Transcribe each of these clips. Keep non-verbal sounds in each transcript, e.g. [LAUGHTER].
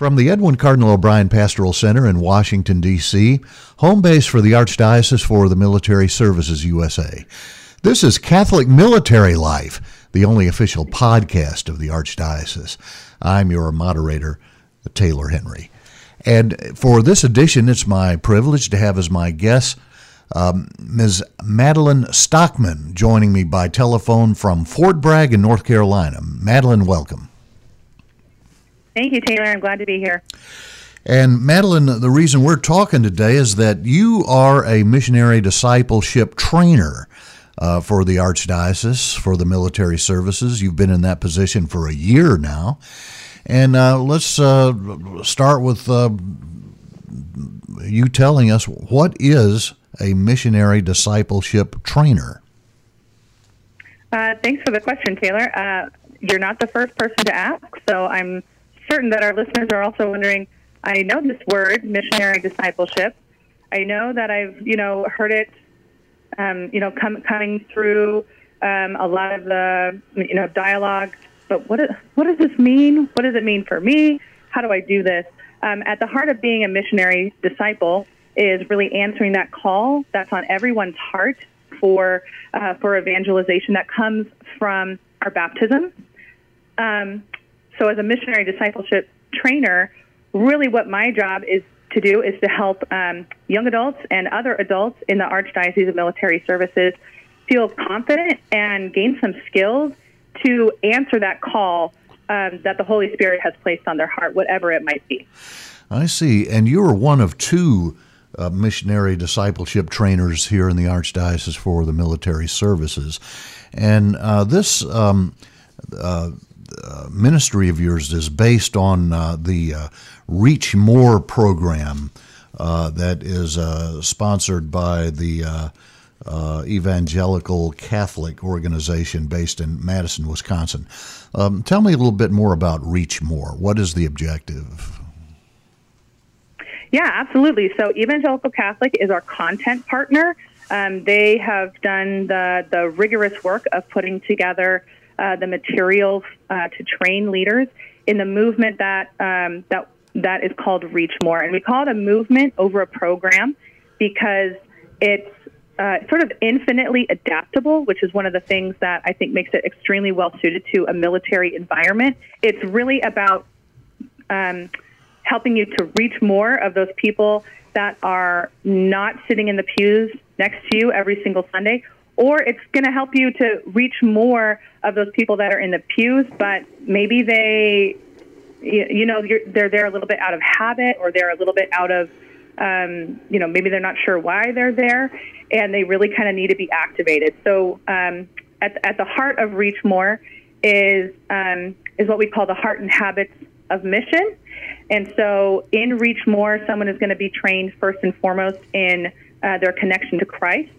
From the Edwin Cardinal O'Brien Pastoral Center in Washington, D.C., home base for the Archdiocese for the Military Services USA. This is Catholic Military Life, the only official podcast of the Archdiocese. I'm your moderator, Taylor Henry. And for this edition, it's my privilege to have as my guest um, Ms. Madeline Stockman joining me by telephone from Fort Bragg in North Carolina. Madeline, welcome. Thank you, Taylor. I'm glad to be here. And Madeline, the reason we're talking today is that you are a missionary discipleship trainer uh, for the Archdiocese, for the military services. You've been in that position for a year now. And uh, let's uh, start with uh, you telling us what is a missionary discipleship trainer? Uh, thanks for the question, Taylor. Uh, you're not the first person to ask, so I'm certain that our listeners are also wondering. I know this word, missionary discipleship. I know that I've, you know, heard it, um, you know, com- coming through um, a lot of the, you know, dialogues. But what, is, what does this mean? What does it mean for me? How do I do this? Um, at the heart of being a missionary disciple is really answering that call that's on everyone's heart for uh, for evangelization that comes from our baptism. Um, so, as a missionary discipleship trainer, really what my job is to do is to help um, young adults and other adults in the Archdiocese of Military Services feel confident and gain some skills to answer that call um, that the Holy Spirit has placed on their heart, whatever it might be. I see. And you are one of two uh, missionary discipleship trainers here in the Archdiocese for the military services. And uh, this um, uh, uh ministry of yours is based on uh, the uh, Reach More program that is sponsored by the Evangelical Catholic organization based in Madison, Wisconsin. Um, tell me a little bit more about Reach More. What is the objective? Yeah, absolutely. So Evangelical Catholic is our content partner. Um, they have done the, the rigorous work of putting together uh, the materials uh, to train leaders in the movement that um, that that is called Reach More, and we call it a movement over a program because it's uh, sort of infinitely adaptable, which is one of the things that I think makes it extremely well suited to a military environment. It's really about um, helping you to reach more of those people that are not sitting in the pews next to you every single Sunday, or it's going to help you to reach more of those people that are in the pews, but maybe they, you know, they're there a little bit out of habit, or they're a little bit out of, um, you know, maybe they're not sure why they're there, and they really kind of need to be activated. So, um, at at the heart of Reach More is um, is what we call the heart and habits of mission. And so in Reach More, someone is going to be trained first and foremost in uh, their connection to Christ.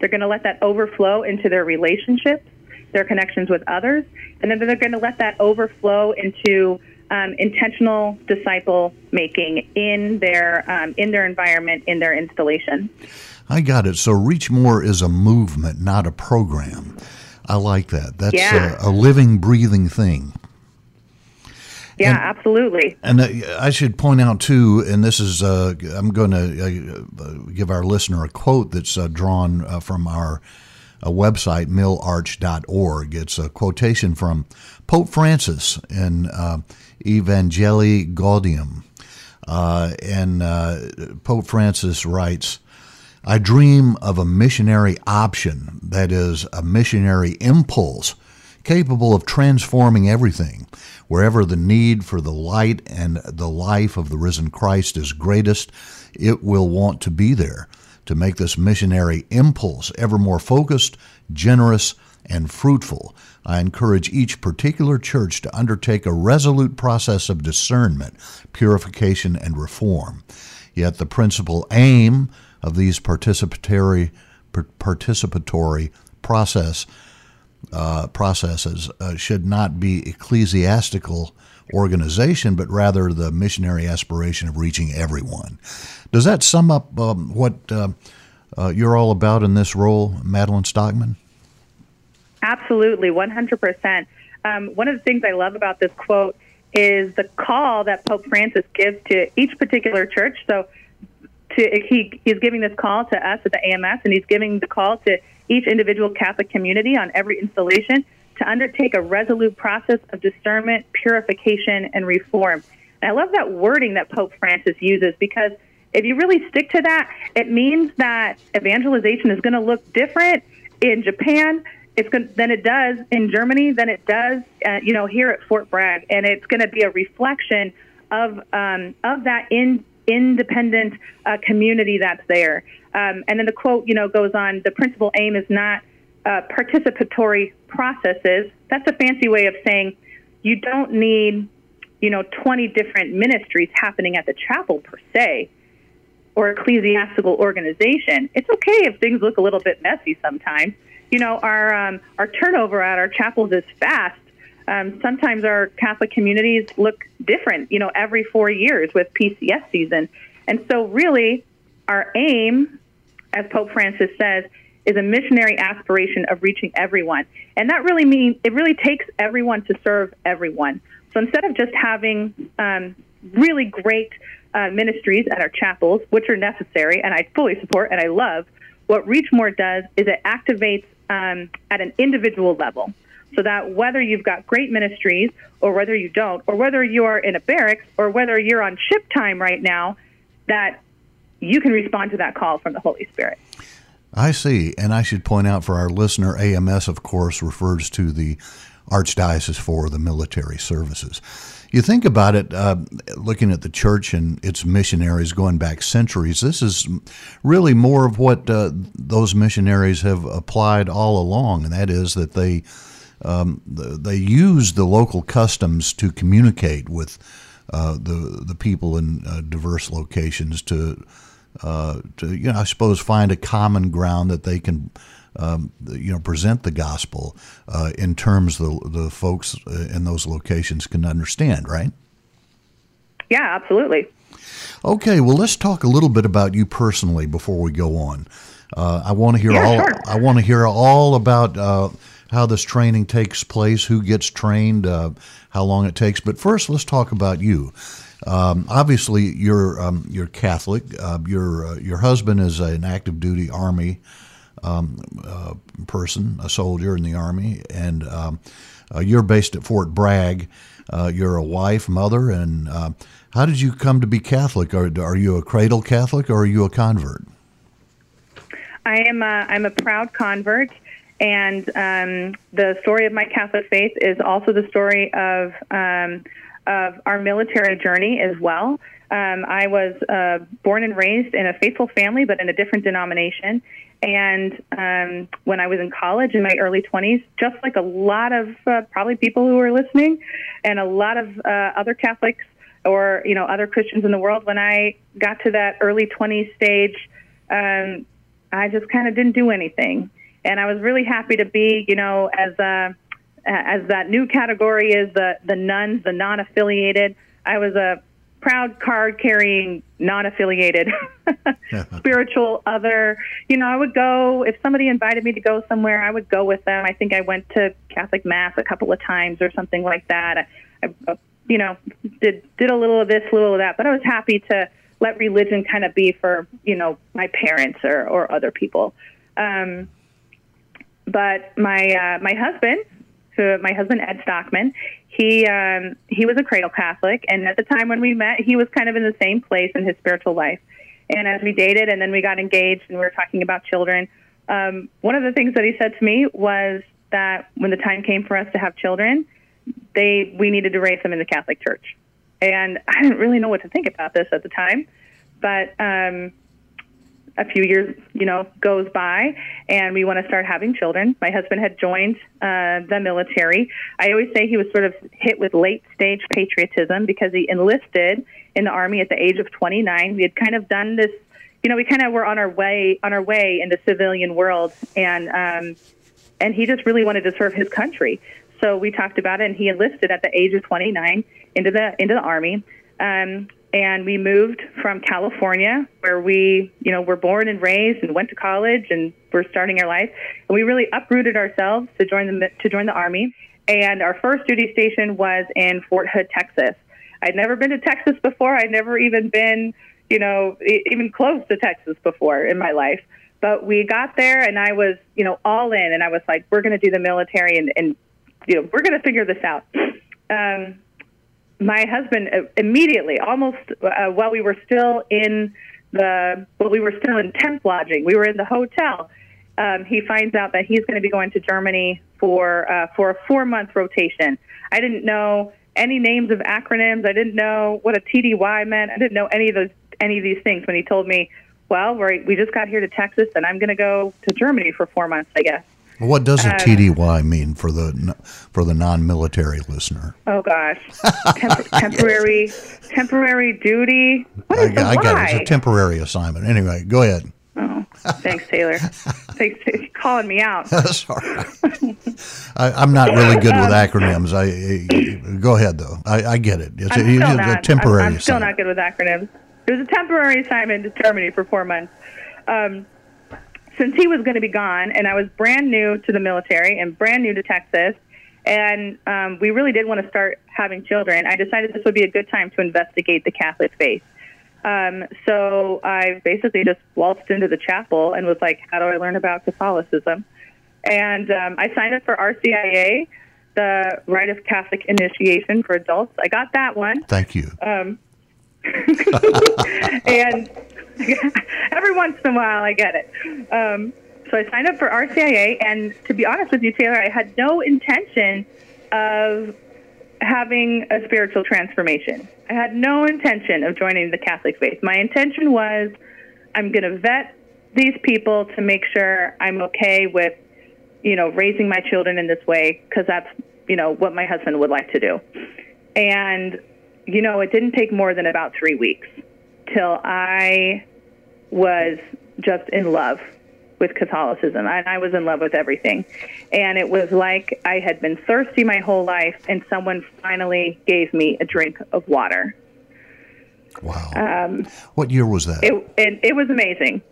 They're going to let that overflow into their relationships, their connections with others, and then they're going to let that overflow into um, intentional disciple making in their um, in their environment, in their installation. I got it. So Reach More is a movement, not a program. I like that. That's yeah. a, a living, breathing thing. Yeah, and, absolutely. And uh, I should point out too, and this is uh, I'm going to uh, give our listener a quote that's uh, drawn uh, from our uh, website milarch.org. It's a quotation from Pope Francis in Evangelii Gaudium, and Pope Francis writes. I dream of a missionary option, that is, a missionary impulse capable of transforming everything. Wherever the need for the light and the life of the risen Christ is greatest, it will want to be there to make this missionary impulse ever more focused, generous, and fruitful. I encourage each particular church to undertake a resolute process of discernment, purification, and reform. Yet the principal aim of these participatory participatory process uh, processes uh, should not be ecclesiastical organization, but rather the missionary aspiration of reaching everyone. Does that sum up um, what uh, uh you're all about in this role, Madeline Stockman? Absolutely, 100%. Um, one of the things I love about this quote is the call that Pope Francis gives to each particular church. So to, he, he's giving this call to us at the AMS, and he's giving the call to each individual Catholic community on every installation to undertake a resolute process of discernment, purification, and reform. And I love that wording that Pope Francis uses because if you really stick to that, it means that evangelization is going to look different in Japan it's going than it does in Germany than it does, uh, you know, here at Fort Bragg, and it's going to be a reflection of um, of that in independent uh, community that's there. Um, and then the quote, you know, goes on: the principal aim is not uh, participatory processes. That's a fancy way of saying you don't need, you know, 20 different ministries happening at the chapel per se or ecclesiastical organization. It's okay if things look a little bit messy sometimes. You know, our um, our turnover at our chapels is fast. Um, sometimes our Catholic communities look different. You know, every four years with PCS season, and so really, our aim, as Pope Francis says, is a missionary aspiration of reaching everyone. And that really means it really takes everyone to serve everyone. So instead of just having um, really great uh, ministries at our chapels, which are necessary and I fully support and I love, what Reachmore does is it activates um, at an individual level. So that whether you've got great ministries or whether you don't, or whether you are in a barracks or whether you're on ship time right now, that you can respond to that call from the Holy Spirit. I see. And I should point out for our listener, AMS, of course, refers to the Archdiocese for the Military Services. You think about it, uh, looking at the church and its missionaries going back centuries, this is really more of what uh, those missionaries have applied all along, and that is that they um, they use the local customs to communicate with uh, the the people in uh, diverse locations to uh, to you know I suppose find a common ground that they can um, you know present the gospel uh, in terms the the folks uh, in those locations can understand, right? Yeah, absolutely. Okay, well, let's talk a little bit about you personally before we go on. Uh, I want to hear yeah, all. Sure. I want to hear all about uh, how this training takes place, who gets trained, uh, how long it takes. But first, let's talk about you. Um, obviously, you're um, you're Catholic. Uh, your uh, your husband is an active duty Army um, uh, person, a soldier in the Army, and um, uh, you're based at Fort Bragg. Uh, you're a wife, mother, and uh, how did you come to be Catholic? Are, are you a cradle Catholic or are you a convert? I am. A, I'm a proud convert, and um, the story of my Catholic faith is also the story of um, of our military journey as well. Um, I was uh, born and raised in a faithful family, but in a different denomination. And um, when I was in college in my early 20s, just like a lot of uh, probably people who are listening, and a lot of uh, other Catholics or you know other Christians in the world, when I got to that early 20s stage, um, I just kind of didn't do anything. And I was really happy to be, you know, as a as that new category is the the nones, the non-affiliated. I was a proud card carrying non-affiliated [LAUGHS] spiritual other. You know i would go if somebody invited me to go somewhere i would go with them. I think i went to catholic mass a couple of times or something like that. I, I you know did did a little of this a little of that but i was happy to let religion kind of be for you know my parents or or other people. Um but my uh my husband who my husband ed stockman he um, he was a cradle Catholic, and at the time when we met, he was kind of in the same place in his spiritual life. And as we dated, and then we got engaged, and we were talking about children, um, one of the things that he said to me was that when the time came for us to have children, they we needed to raise them in the Catholic Church. And [LAUGHS] I didn't really know what to think about this at the time, but um, a few years, you know, goes by, and we want to start having children. My husband had joined uh, the military. I always say he was sort of hit with late stage patriotism because he enlisted in the army at the age of 29. We had kind of done this, you know, we kind of were on our way on our way in the civilian world, and um, and he just really wanted to serve his country. So we talked about it, and he enlisted at the age of 29 into the into the army. Um, and we moved from California, where we, you know, were born and raised and went to college and we're starting our life. And we really uprooted ourselves to join the to join the army. and our first duty station was in Fort Hood, Texas. I'd never been to Texas before. I'd never even been, you know, even close to Texas before in my life. But we got there, and I was, you know, all in, and I was like, "We're going to do the military, and, and you know, we're going to figure this out." Um, my husband uh, immediately, almost uh, while we were still in the, well, we were still in temp lodging. We were in the hotel. Um, he finds out that he's going to be going to Germany for uh, for a four month rotation. I didn't know any names of acronyms. I didn't know what a TDY meant. I didn't know any of those any of these things when he told me, "Well, we we just got here to Texas, and I'm going to go to Germany for four months." I guess. What does a uh, TDY mean for the for the non-military listener? Oh gosh, Temp- [LAUGHS] temporary yes. temporary duty. What is I, I get it. It's a temporary assignment. Anyway, go ahead. Oh, thanks, Taylor. thanks for calling me out. [LAUGHS] Sorry. I, am not really good with acronyms. I, go ahead though. I, I get it. It's, I'm a, still not, temporary. I'm, I'm still not good with acronyms. It was a temporary assignment to Germany for four months. Um, since he was going to be gone, and I was brand new to the military and brand new to Texas, and um, we really did want to start having children, I decided this would be a good time to investigate the Catholic faith. Um, so I basically just waltzed into the chapel and was like, "How do I learn about Catholicism?" And um, I signed up for RCIA, the Rite of Catholic Initiation for Adults. I got that one. Thank you. Um, [LAUGHS] and [LAUGHS] every once in a while, I get it. Um, so I signed up for RCIA, and to be honest with you, Taylor, I had no intention of having a spiritual transformation. I had no intention of joining the Catholic faith. My intention was I'm going to vet these people to make sure I'm okay with, you know, raising my children in this way because that's, you know, what my husband would like to do. And, you know, it didn't take more than about three weeks till I was just in love with Catholicism. And I was in love with everything. And it was like I had been thirsty my whole life, and someone finally gave me a drink of water. Wow. Um, what year was that? It, it, it, was amazing.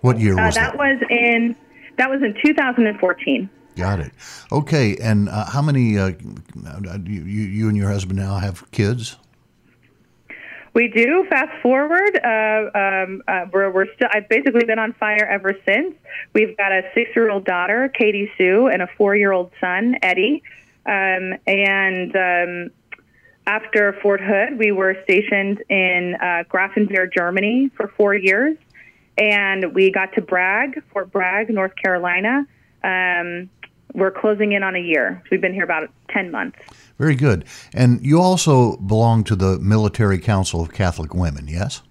What year was uh, that? That was in that was in 2014. Got it. Okay, and uh, how many? Uh, you, you and your husband now have kids? We do. Fast forward, uh, um, uh, we're, we're still. I've basically been on fire ever since. We've got a six-year-old daughter, Katie Sue, and a four-year-old son, Eddie. Um, and um, after Fort Hood, we were stationed in uh, Germany, for four years, and we got to Bragg, Fort Bragg, North Carolina. Um, we're closing in on a year. we've been here about 10 months. Very good. And you also belong to the Military Council of Catholic Women, yes?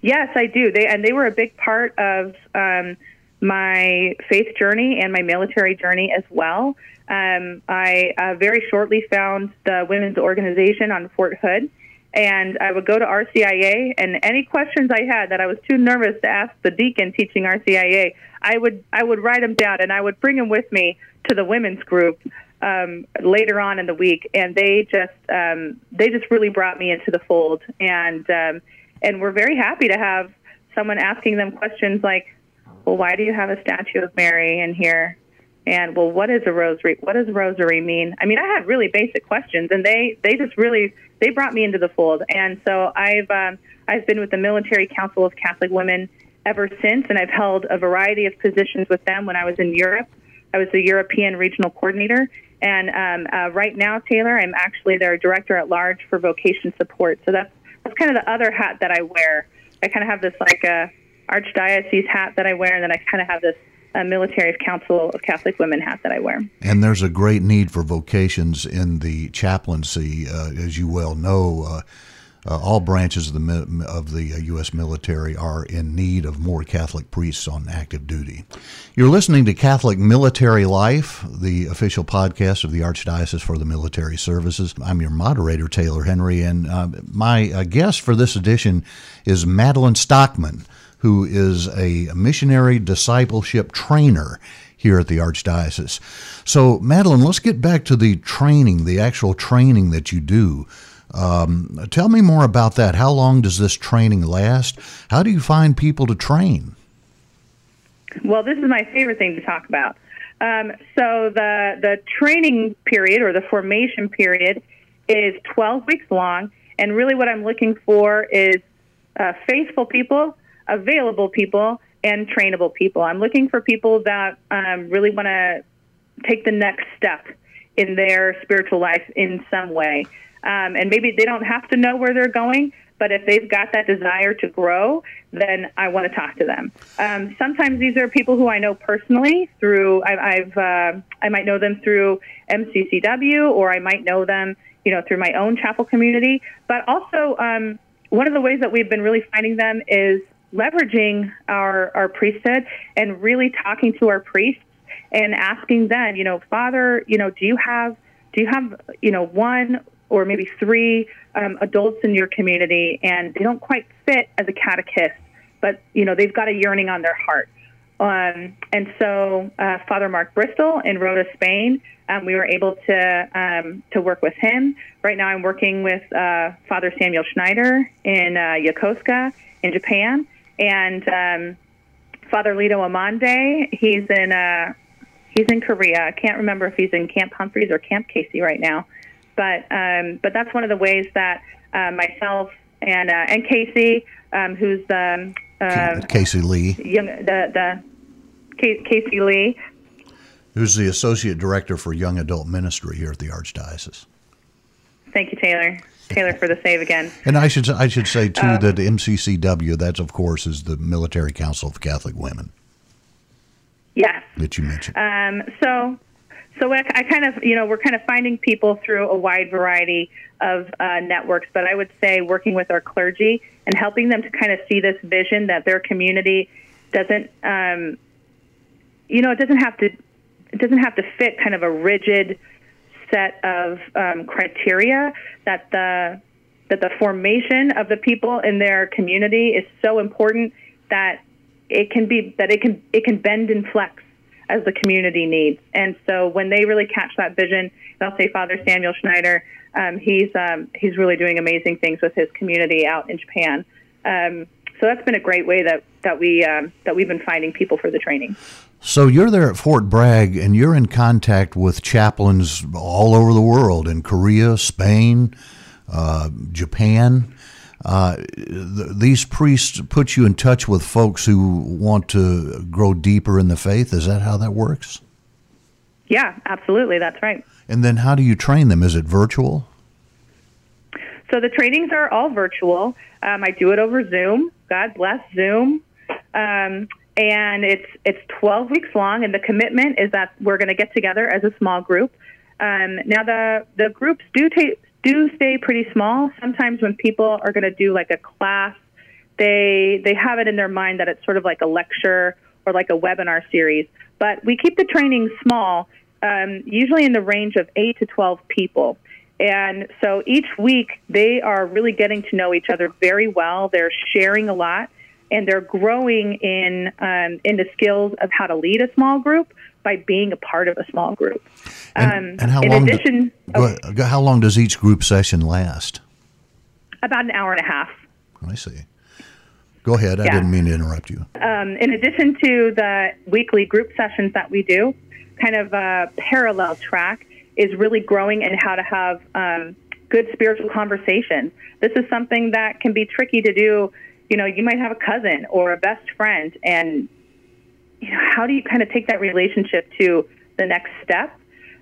Yes, I do. They and they were a big part of um, my faith journey and my military journey as well. Um, I uh, very shortly found the women's organization on Fort Hood, and I would go to RCIA, and any questions I had that I was too nervous to ask the deacon teaching RCIA, I would I would write them down, and I would bring them with me to the women's group um, later on in the week, and they just um, they just really brought me into the fold, and um, and we're very happy to have someone asking them questions like, well, why do you have a statue of Mary in here? And well, what is a rosary? What does rosary mean? I mean, I had really basic questions, and they they just really they brought me into the fold. And so I've um, I've been with the Military Council of Catholic Women ever since, and I've held a variety of positions with them when I was in Europe. I was the European Regional Coordinator, and um, uh, right now, Taylor, I'm actually their director at large for vocation support. So that's that's kind of the other hat that I wear. I kind of have this like a uh, archdiocese hat that I wear, and then I kind of have this uh, military council of Catholic women hat that I wear. And there's a great need for vocations in the chaplaincy, uh, as you well know. Uh, uh, all branches of the of the U.S. Uh, military are in need of more Catholic priests on active duty. You're listening to Catholic Military Life, the official podcast of the Archdiocese for the Military Services. I'm your moderator, Taylor Henry, and uh, my uh, guest for this edition is Madeline Stockman, who is a missionary discipleship trainer here at the Archdiocese. So, Madeline, let's get back to the training, the actual training that you do. Um, tell me more about that. How long does this training last? How do you find people to train? Well, this is my favorite thing to talk about. Um, so the the training period or the formation period is 12 weeks long, and really what I'm looking for is uh, faithful people, available people, and trainable people. I'm looking for people that um, really want to take the next step in their spiritual life in some way. Um, and maybe they don't have to know where they're going, but if they've got that desire to grow, then I want to talk to them. Um, sometimes these are people who I know personally through I, I've uh, I might know them through MCCW or I might know them you know through my own chapel community. But also um, one of the ways that we've been really finding them is leveraging our our priesthood and really talking to our priests and asking them, you know, Father, you know, do you have do you have you know one or maybe three um, adults in your community and they don't quite fit as a catechist, but you know they've got a yearning on their heart. Um, and so uh, Father Mark Bristol in Rota, Spain, um, we were able to um, to work with him. Right now, I'm working with uh, Father Samuel Schneider in uh, Yokosuka in Japan, and um, Father Lito Amande. He's in uh, he's in Korea. I can't remember if he's in Camp Humphreys or Camp Casey right now, but um, but that's one of the ways that uh, myself and uh, and Casey, um, who's the uh, Casey Lee, young the the Casey Lee, who's the associate director for young adult ministry here at the Archdiocese. Thank you, Taylor. Taylor for the save again. And I should I should say too um, that MCCW, that's of course is the Military Council of Catholic Women. Yes. That you mentioned. Um, so, so I, I, kind of you know we're kind of finding people through a wide variety of uh, networks, but I would say working with our clergy and helping them to kind of see this vision that their community doesn't, um, you know, it doesn't have to, it doesn't have to fit kind of a rigid set of um, criteria that the that the formation of the people in their community is so important that it can be that it can it can bend and flex as the community needs. And so when they really catch that vision, I'll say Father Samuel Schneider, um, he's um, he's really doing amazing things with his community out in Japan. Um, so that's been a great way that that we um, that we've been finding people for the training. So you're there at Fort Bragg, and you're in contact with chaplains all over the world in Korea, Spain, uh, Japan. Uh, th- these priests put you in touch with folks who want to grow deeper in the faith. Is that how that works? Yeah, absolutely. That's right. And then how do you train them? Is it virtual? So the trainings are all virtual. Um, I do it over Zoom. God bless Zoom. Um, and it's it's 12 weeks long, and the commitment is that we're going to get together as a small group. Um, now the the groups do take do stay pretty small. Sometimes when people are going to do like a class, they they have it in their mind that it's sort of like a lecture or like a webinar series. But we keep the training small, um, usually in the range of eight to 12 people. And so each week they are really getting to know each other very well. They're sharing a lot and they're growing in um, in the skills of how to lead a small group by being a part of a small group. And, um, and how long? Addition, do, oh, how long does each group session last? About an hour and a half. I see. Go ahead. I didn't mean to interrupt you. Um, in addition to the weekly group sessions that we do, kind of a parallel track is really growing in how to have um, good spiritual conversation. This is something that can be tricky to do you know, you might have a cousin or a best friend, and you know, how do you kind of take that relationship to the next step?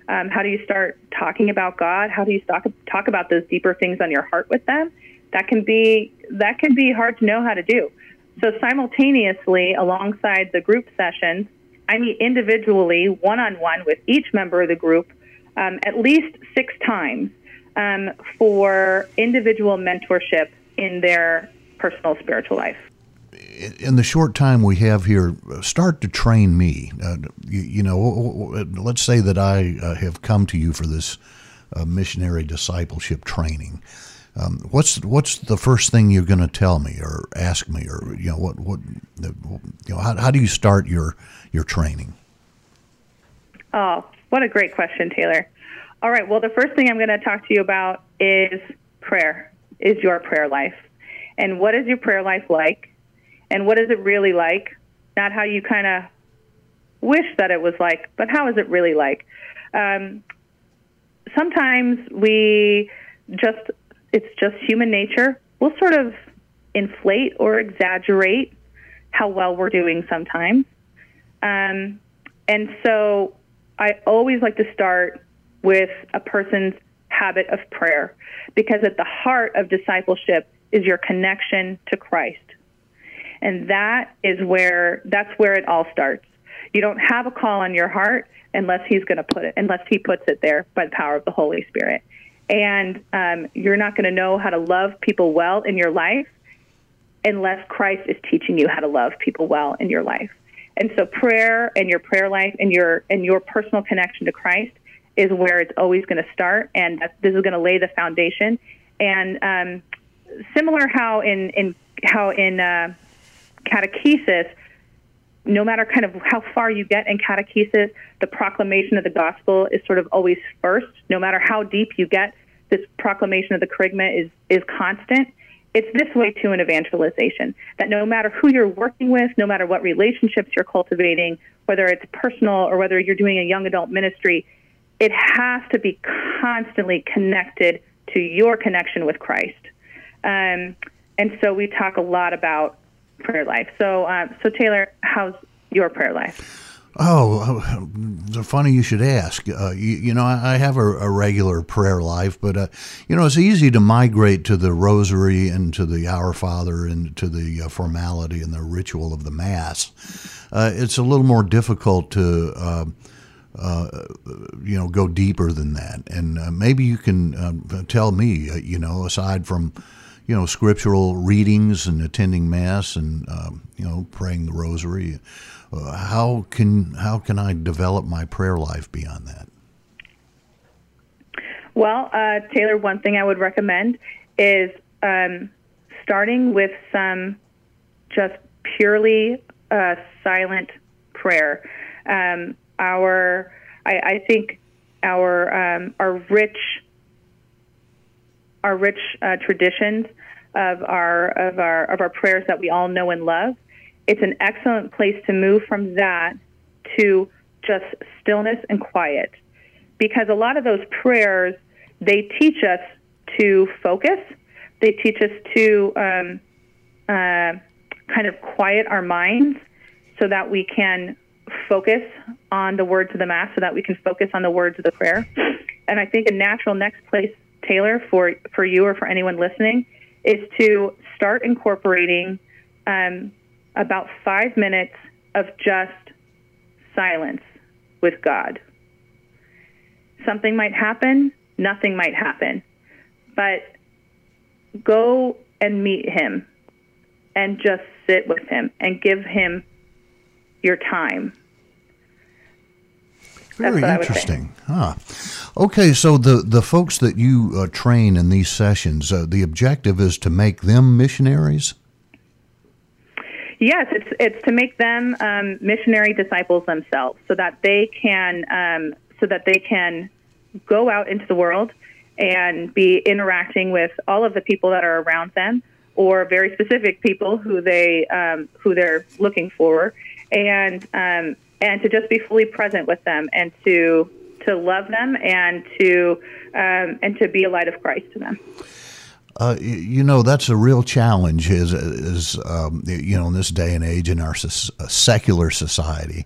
Um, how do you start talking about God? How do you talk talk about those deeper things on your heart with them? That can be that can be hard to know how to do. So simultaneously, alongside the group sessions, I meet individually, one on one, with each member of the group um, at least six times um, for individual mentorship in their personal spiritual life. In the short time we have here, start to train me. Uh, you, you, know, let's say that I uh, have come to you for this uh, missionary discipleship training. Um, what's what's the first thing you're going to tell me or ask me or you know what what you know how, how do you start your your training? Oh, what a great question, Taylor. All right, well, the first thing I'm going to talk to you about is prayer. Is your prayer life? And what is your prayer life like and what is it really like not how you kind of wish that it was like, but how is it really like? Um, sometimes we just, it's just human nature. We'll sort of inflate or exaggerate how well we're doing sometimes. Um, and so I always like to start with a person's habit of prayer because at the heart of discipleship is your connection to Christ. And that is where that's where it all starts. You don't have a call on your heart unless he's going to put it unless he puts it there by the power of the Holy Spirit. And um, you're not going to know how to love people well in your life unless Christ is teaching you how to love people well in your life. And so prayer and your prayer life and your and your personal connection to Christ is where it's always going to start, and this is going to lay the foundation. And um, similar how in in how in uh, catechesis, no matter kind of how far you get in catechesis, the proclamation of the gospel is sort of always first. No matter how deep you get, this proclamation of the kerygma is is constant it's this way too in evangelization that no matter who you're working with, no matter what relationships you're cultivating, whether it's personal or whether you're doing a young adult ministry, it has to be constantly connected to your connection with Christ. Um, and so we talk a lot about prayer life. So, uh, so Taylor, how's your prayer life? Oh, uh, funny you should ask. Uh, you, you, know, I, have a, a, regular prayer life, but uh, you know, it's easy to migrate to the Rosary and to the Our Father and to the uh, formality and the ritual of the Mass. Uh, it's a little more difficult to. Um, uh, you know, go deeper than that, and maybe you can um, tell me. you know, aside from you know scriptural readings and attending mass and um, you know praying the rosary uh, how can how can I develop my prayer life beyond that? Well, uh, Taylor, one thing I would recommend is um, starting with some just purely uh, silent prayer. Um, our, I, I, think, our um, our rich, our rich uh, traditions of our of our of our prayers that we all know and love it's an excellent place to move from that to just stillness and quiet. Because a lot of those prayers, they teach us to focus, they teach us to um, uh, kind of quiet our minds so that we can focus on the words of the Mass, so that we can focus on the words of the prayer. And I think a natural next place, Taylor, for, for you or for anyone listening, is to start incorporating um, about five minutes of just silence with God. Something might happen, nothing might happen, but go and meet Him and just sit with Him and give Him your time. Very interesting. Huh. Okay, so the, the folks that you uh, train in these sessions, uh, the objective is to make them missionaries? Yes, it's it's to make them um, missionary disciples themselves, so that they can um, so that they can go out into the world and be interacting with all of the people that are around them, or very specific people who they um, who they're looking for, and um, and to just be fully present with them and to to love them and to um, and to be a light of Christ to them. Uh, you know that's a real challenge is is um, you know in this day and age in our uh, secular society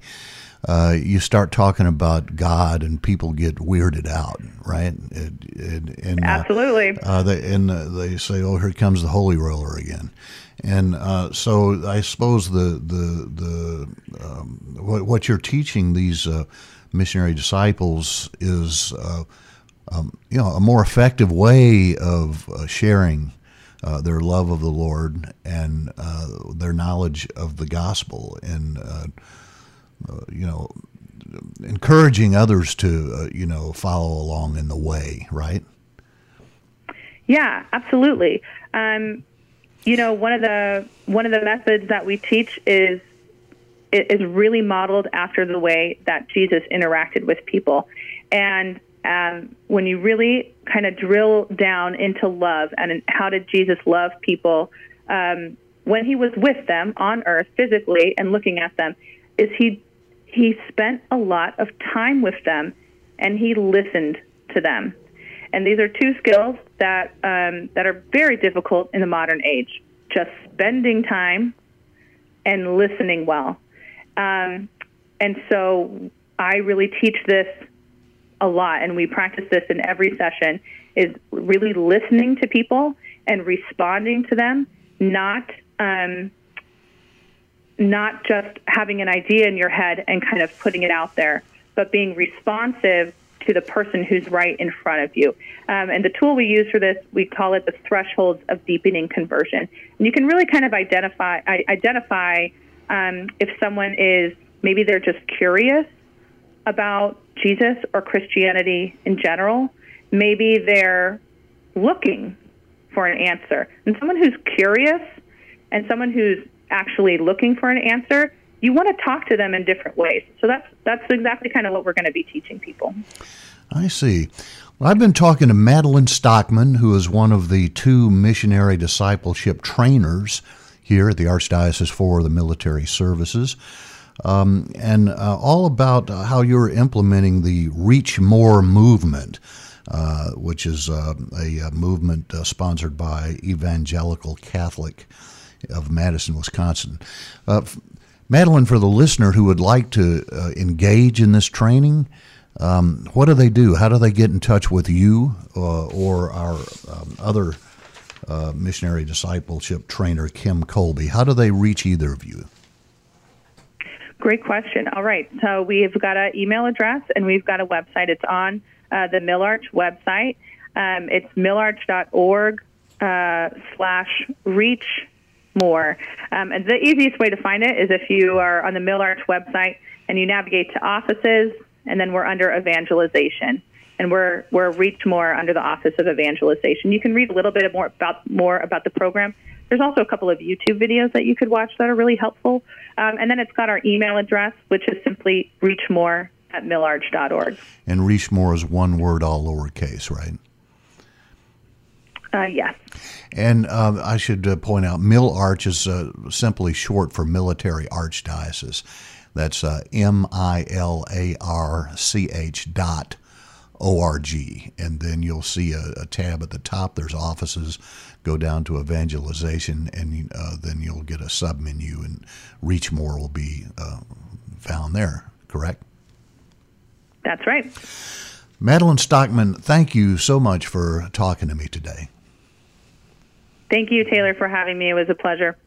uh, you start talking about God and people get weirded out right? It, it, and, uh, absolutely. uh, they, and uh, they say oh here comes the holy roller again. And so I suppose the the the um, what, what, you're teaching these missionary disciples is um, you know, a more effective way of uh, sharing uh, their love of the Lord and uh, their knowledge of the gospel, and uh, uh, you know, encouraging others to uh, you know follow along in the way, right? Yeah, absolutely. Um, you know, one of the one of the methods that we teach is is really modeled after the way that Jesus interacted with people, and um, when you really kind of drill down into love and how did Jesus love people um, when he was with them on earth physically and looking at them, is he he spent a lot of time with them and he listened to them. And these are two skills that um, that are very difficult in the modern age. Just spending time and listening well. Um, and so I really teach this a lot, and we practice this in every session. Is really listening to people and responding to them, not um, not just having an idea in your head and kind of putting it out there, but being responsive to the person who's right in front of you. Um, and the tool we use for this, we call it the thresholds of deepening conversion. And you can really kind of identify identify um, if someone is maybe they're just curious about Jesus or Christianity in general. Maybe they're looking for an answer. And someone who's curious and someone who's actually looking for an answer, you want to talk to them in different ways. So that's that's exactly kind of what we're going to be teaching people. I see. Well, I've been talking to Madeline Stockman, who is one of the two missionary discipleship trainers here at the Archdiocese for the Military Services. Um, and uh, all about uh, how you're implementing the Reach More movement, uh, which is uh, a, a, movement uh, sponsored by Evangelical Catholic of Madison, Wisconsin. Uh, Madeline, for the listener who would like to engage in this training, um, what do they do? How do they get in touch with you or our um, other uh, missionary discipleship trainer, Kim Colby. How do they reach either of you? Great question. All right. So we've got an email address and we've got a website. It's on uh, the Milarch website. Um, it's milarch.org uh, slash reach more. Um, and the easiest way to find it is if you are on the Milarch website and you navigate to offices, and then we're under evangelization and we're we're reach more under the Office of Evangelization. You can read a little bit more about more about the program. There's also a couple of YouTube videos that you could watch that are really helpful. Um, and then it's got our email address, which is simply reachmore at milarch.org. And reachmore is one word, all lowercase, right? Uh, yes. And uh, I should uh, point out, Milarch is uh, simply short for Military Archdiocese. That's uh, M I L A R C H dot org and then you'll see a, a, tab at the top. There's offices. Go down to evangelization and uh, then you'll get a sub menu and reach more will be uh, found there correct? That's right. Madeline stockman thank you so much for talking to me today. Thank you taylor for having me. It was a pleasure